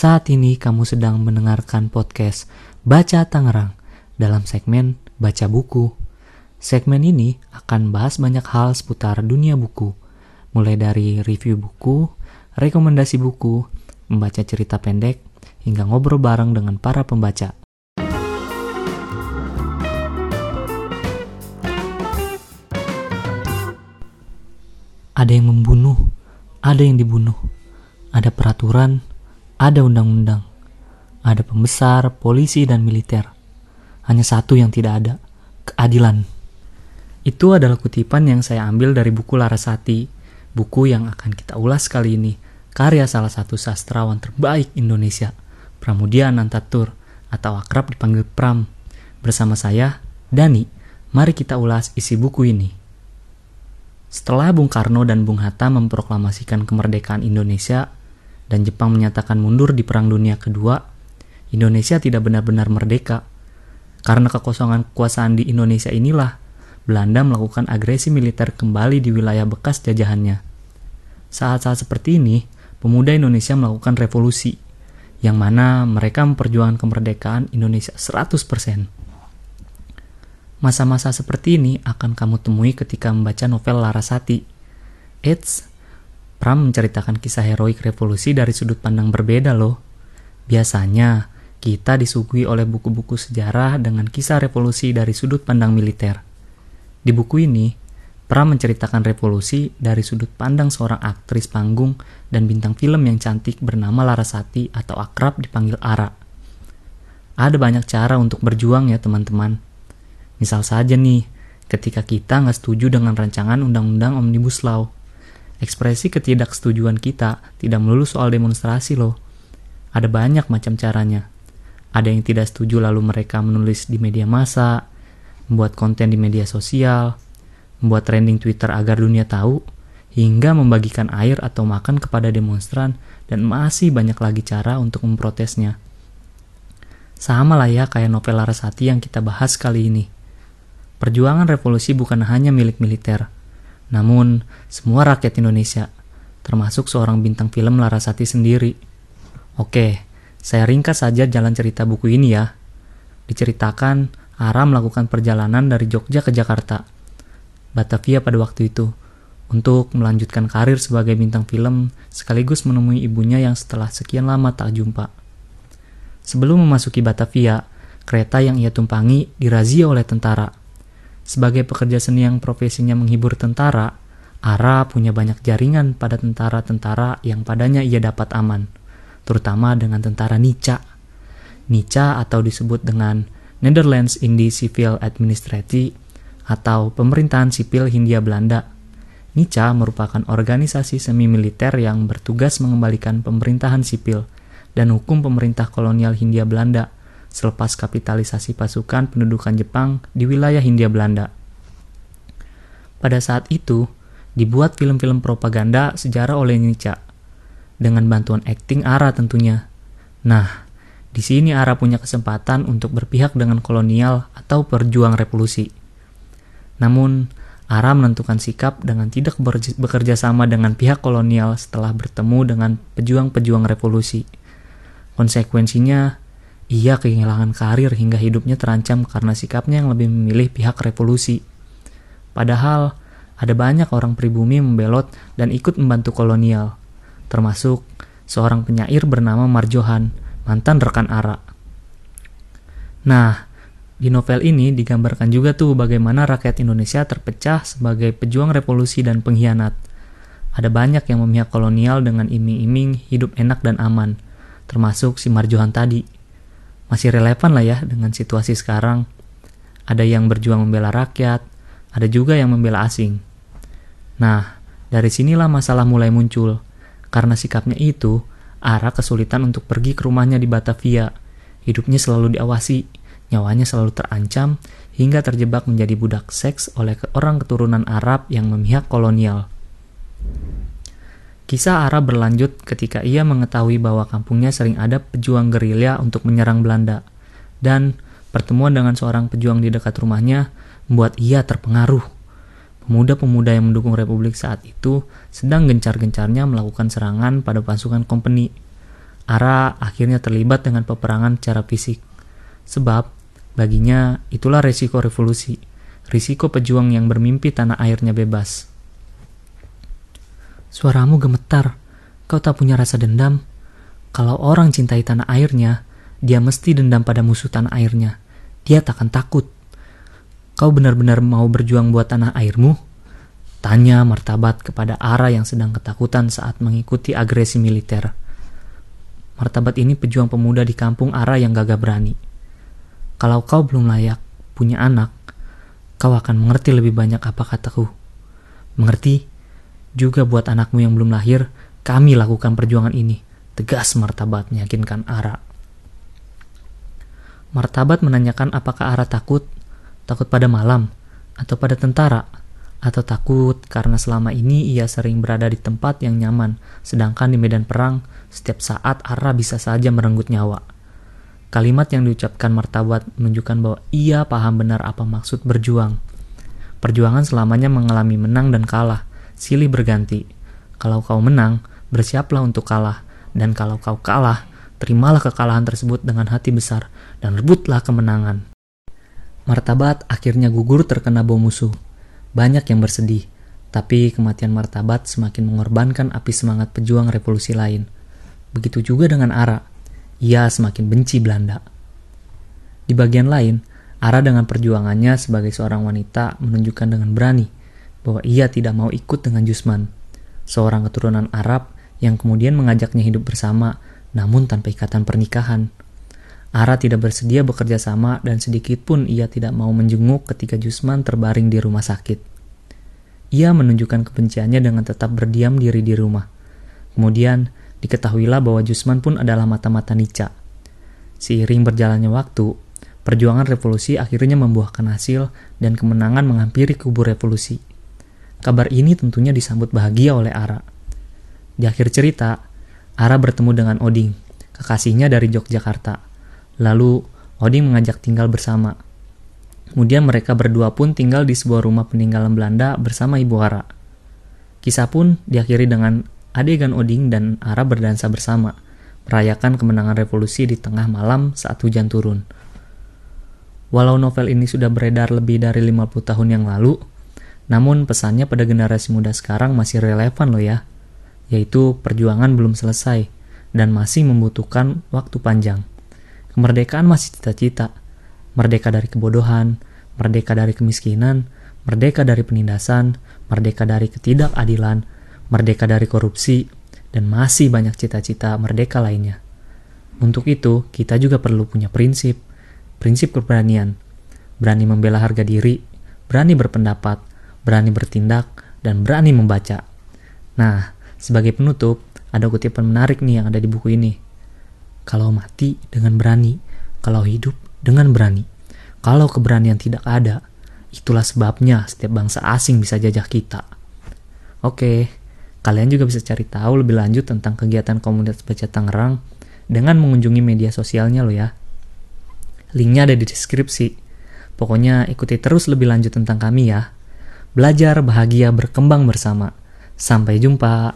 Saat ini kamu sedang mendengarkan podcast Baca Tangerang dalam segmen Baca Buku. Segmen ini akan bahas banyak hal seputar dunia buku, mulai dari review buku, rekomendasi buku, membaca cerita pendek, hingga ngobrol bareng dengan para pembaca. Ada yang membunuh, ada yang dibunuh, ada peraturan, ada undang-undang, ada pembesar, polisi, dan militer. Hanya satu yang tidak ada, keadilan. Itu adalah kutipan yang saya ambil dari buku Larasati, buku yang akan kita ulas kali ini, karya salah satu sastrawan terbaik Indonesia, Pramudia Anantatur, atau akrab dipanggil Pram. Bersama saya, Dani, mari kita ulas isi buku ini. Setelah Bung Karno dan Bung Hatta memproklamasikan kemerdekaan Indonesia, dan Jepang menyatakan mundur di Perang Dunia Kedua, Indonesia tidak benar-benar merdeka. Karena kekosongan kekuasaan di Indonesia inilah, Belanda melakukan agresi militer kembali di wilayah bekas jajahannya. Saat-saat seperti ini, pemuda Indonesia melakukan revolusi, yang mana mereka memperjuangkan kemerdekaan Indonesia 100%. Masa-masa seperti ini akan kamu temui ketika membaca novel Larasati. Eits, Pram menceritakan kisah heroik revolusi dari sudut pandang berbeda loh. Biasanya, kita disuguhi oleh buku-buku sejarah dengan kisah revolusi dari sudut pandang militer. Di buku ini, Pram menceritakan revolusi dari sudut pandang seorang aktris panggung dan bintang film yang cantik bernama Larasati atau akrab dipanggil Ara. Ada banyak cara untuk berjuang ya teman-teman. Misal saja nih, ketika kita nggak setuju dengan rancangan Undang-Undang Omnibus Law, Ekspresi ketidaksetujuan kita tidak melulu soal demonstrasi loh. Ada banyak macam caranya. Ada yang tidak setuju lalu mereka menulis di media massa, membuat konten di media sosial, membuat trending Twitter agar dunia tahu, hingga membagikan air atau makan kepada demonstran, dan masih banyak lagi cara untuk memprotesnya. Sama lah ya kayak novel Larasati yang kita bahas kali ini. Perjuangan revolusi bukan hanya milik militer, namun, semua rakyat Indonesia, termasuk seorang bintang film Larasati sendiri. Oke, saya ringkas saja jalan cerita buku ini ya. Diceritakan, Ara melakukan perjalanan dari Jogja ke Jakarta, Batavia pada waktu itu, untuk melanjutkan karir sebagai bintang film sekaligus menemui ibunya yang setelah sekian lama tak jumpa. Sebelum memasuki Batavia, kereta yang ia tumpangi dirazia oleh tentara. Sebagai pekerja seni yang profesinya menghibur tentara, Ara punya banyak jaringan pada tentara-tentara yang padanya ia dapat aman, terutama dengan tentara Nica. Nica atau disebut dengan Netherlands Indie Civil Administratie atau Pemerintahan Sipil Hindia Belanda. Nica merupakan organisasi semi-militer yang bertugas mengembalikan pemerintahan sipil dan hukum pemerintah kolonial Hindia Belanda selepas kapitalisasi pasukan pendudukan Jepang di wilayah Hindia Belanda. Pada saat itu, dibuat film-film propaganda sejarah oleh Nietzsche, dengan bantuan akting Ara tentunya. Nah, di sini Ara punya kesempatan untuk berpihak dengan kolonial atau perjuang revolusi. Namun, Ara menentukan sikap dengan tidak bekerja sama dengan pihak kolonial setelah bertemu dengan pejuang-pejuang revolusi. Konsekuensinya, ia kehilangan karir hingga hidupnya terancam karena sikapnya yang lebih memilih pihak revolusi. Padahal, ada banyak orang pribumi membelot dan ikut membantu kolonial, termasuk seorang penyair bernama Marjohan, mantan rekan Ara. Nah, di novel ini digambarkan juga tuh bagaimana rakyat Indonesia terpecah sebagai pejuang revolusi dan pengkhianat. Ada banyak yang memihak kolonial dengan iming-iming hidup enak dan aman, termasuk si Marjohan tadi masih relevan lah ya dengan situasi sekarang. Ada yang berjuang membela rakyat, ada juga yang membela asing. Nah, dari sinilah masalah mulai muncul. Karena sikapnya itu, Ara kesulitan untuk pergi ke rumahnya di Batavia. Hidupnya selalu diawasi, nyawanya selalu terancam, hingga terjebak menjadi budak seks oleh orang keturunan Arab yang memihak kolonial. Kisah Ara berlanjut ketika ia mengetahui bahwa kampungnya sering ada pejuang gerilya untuk menyerang Belanda, dan pertemuan dengan seorang pejuang di dekat rumahnya membuat ia terpengaruh. Pemuda-pemuda yang mendukung Republik saat itu sedang gencar-gencarnya melakukan serangan pada pasukan kompeni. Ara akhirnya terlibat dengan peperangan secara fisik. Sebab, baginya itulah resiko revolusi, risiko pejuang yang bermimpi tanah airnya bebas. Suaramu gemetar, kau tak punya rasa dendam. Kalau orang cintai tanah airnya, dia mesti dendam pada musuh tanah airnya. Dia takkan takut. Kau benar-benar mau berjuang buat tanah airmu? Tanya martabat kepada Ara yang sedang ketakutan saat mengikuti agresi militer. Martabat ini pejuang pemuda di kampung Ara yang gagah berani. Kalau kau belum layak punya anak, kau akan mengerti lebih banyak apa kataku. Mengerti? Juga buat anakmu yang belum lahir, kami lakukan perjuangan ini. Tegas martabat meyakinkan Ara. Martabat menanyakan apakah Ara takut, takut pada malam, atau pada tentara, atau takut karena selama ini ia sering berada di tempat yang nyaman, sedangkan di medan perang setiap saat Ara bisa saja merenggut nyawa. Kalimat yang diucapkan martabat menunjukkan bahwa ia paham benar apa maksud berjuang. Perjuangan selamanya mengalami menang dan kalah, silih berganti. Kalau kau menang, bersiaplah untuk kalah. Dan kalau kau kalah, terimalah kekalahan tersebut dengan hati besar dan rebutlah kemenangan. Martabat akhirnya gugur terkena bom musuh. Banyak yang bersedih, tapi kematian martabat semakin mengorbankan api semangat pejuang revolusi lain. Begitu juga dengan Ara. Ia semakin benci Belanda. Di bagian lain, Ara dengan perjuangannya sebagai seorang wanita menunjukkan dengan berani bahwa ia tidak mau ikut dengan Jusman, seorang keturunan Arab yang kemudian mengajaknya hidup bersama namun tanpa ikatan pernikahan. Ara tidak bersedia bekerja sama dan sedikit pun ia tidak mau menjenguk ketika Jusman terbaring di rumah sakit. Ia menunjukkan kebenciannya dengan tetap berdiam diri di rumah. Kemudian, Diketahuilah bahwa Jusman pun adalah mata-mata Nica. Seiring berjalannya waktu, perjuangan revolusi akhirnya membuahkan hasil dan kemenangan menghampiri kubu revolusi. Kabar ini tentunya disambut bahagia oleh Ara. Di akhir cerita, Ara bertemu dengan Oding, kekasihnya dari Yogyakarta. Lalu, Oding mengajak tinggal bersama. Kemudian mereka berdua pun tinggal di sebuah rumah peninggalan Belanda bersama Ibu Ara. Kisah pun diakhiri dengan adegan Oding dan Ara berdansa bersama, merayakan kemenangan revolusi di tengah malam saat hujan turun. Walau novel ini sudah beredar lebih dari 50 tahun yang lalu, namun pesannya pada generasi muda sekarang masih relevan loh ya, yaitu perjuangan belum selesai dan masih membutuhkan waktu panjang. Kemerdekaan masih cita-cita, merdeka dari kebodohan, merdeka dari kemiskinan, merdeka dari penindasan, merdeka dari ketidakadilan, merdeka dari korupsi, dan masih banyak cita-cita merdeka lainnya. Untuk itu, kita juga perlu punya prinsip, prinsip keberanian, berani membela harga diri, berani berpendapat, berani bertindak, dan berani membaca. Nah, sebagai penutup, ada kutipan menarik nih yang ada di buku ini. Kalau mati dengan berani, kalau hidup dengan berani. Kalau keberanian tidak ada, itulah sebabnya setiap bangsa asing bisa jajah kita. Oke, Kalian juga bisa cari tahu lebih lanjut tentang kegiatan komunitas baca Tangerang dengan mengunjungi media sosialnya lo ya. Linknya ada di deskripsi. Pokoknya ikuti terus lebih lanjut tentang kami ya. Belajar bahagia berkembang bersama. Sampai jumpa.